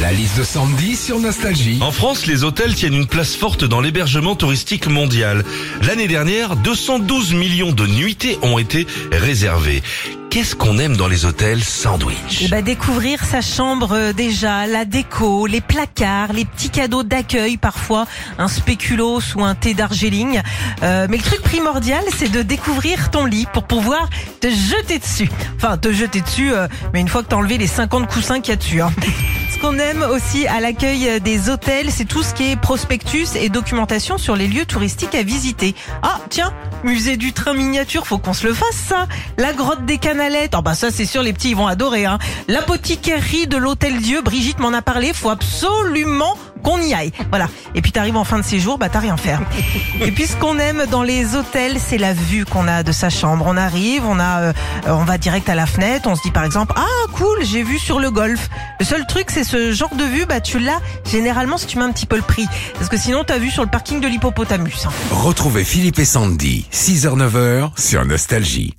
La liste de Sandy sur Nostalgie. En France, les hôtels tiennent une place forte dans l'hébergement touristique mondial. L'année dernière, 212 millions de nuitées ont été réservées. Qu'est-ce qu'on aime dans les hôtels sandwich Eh ben, découvrir sa chambre euh, déjà, la déco, les placards, les petits cadeaux d'accueil parfois, un spéculoos ou un thé d'argéling. Euh, mais le truc primordial, c'est de découvrir ton lit pour pouvoir te jeter dessus. Enfin, te jeter dessus, euh, mais une fois que t'as enlevé les 50 coussins qu'il y a dessus. hein. Qu'on aime aussi à l'accueil des hôtels, c'est tout ce qui est prospectus et documentation sur les lieux touristiques à visiter. Ah, tiens, musée du train miniature, faut qu'on se le fasse ça. La grotte des Canalettes, oh bah ça c'est sûr les petits ils vont adorer. Hein. L'apothicairie de l'Hôtel Dieu, Brigitte m'en a parlé, faut absolument qu'on y aille. Voilà. Et puis t'arrives en fin de séjour, bah t'as rien faire. Et puis ce qu'on aime dans les hôtels, c'est la vue qu'on a de sa chambre. On arrive, on a, euh, on va direct à la fenêtre, on se dit par exemple, ah cool, j'ai vu sur le golf. Le seul truc, c'est ce genre de vue, bah tu l'as généralement si tu mets un petit peu le prix, parce que sinon t'as vu sur le parking de l'hippopotamus. hein. Retrouvez Philippe et Sandy, 6h-9h sur Nostalgie.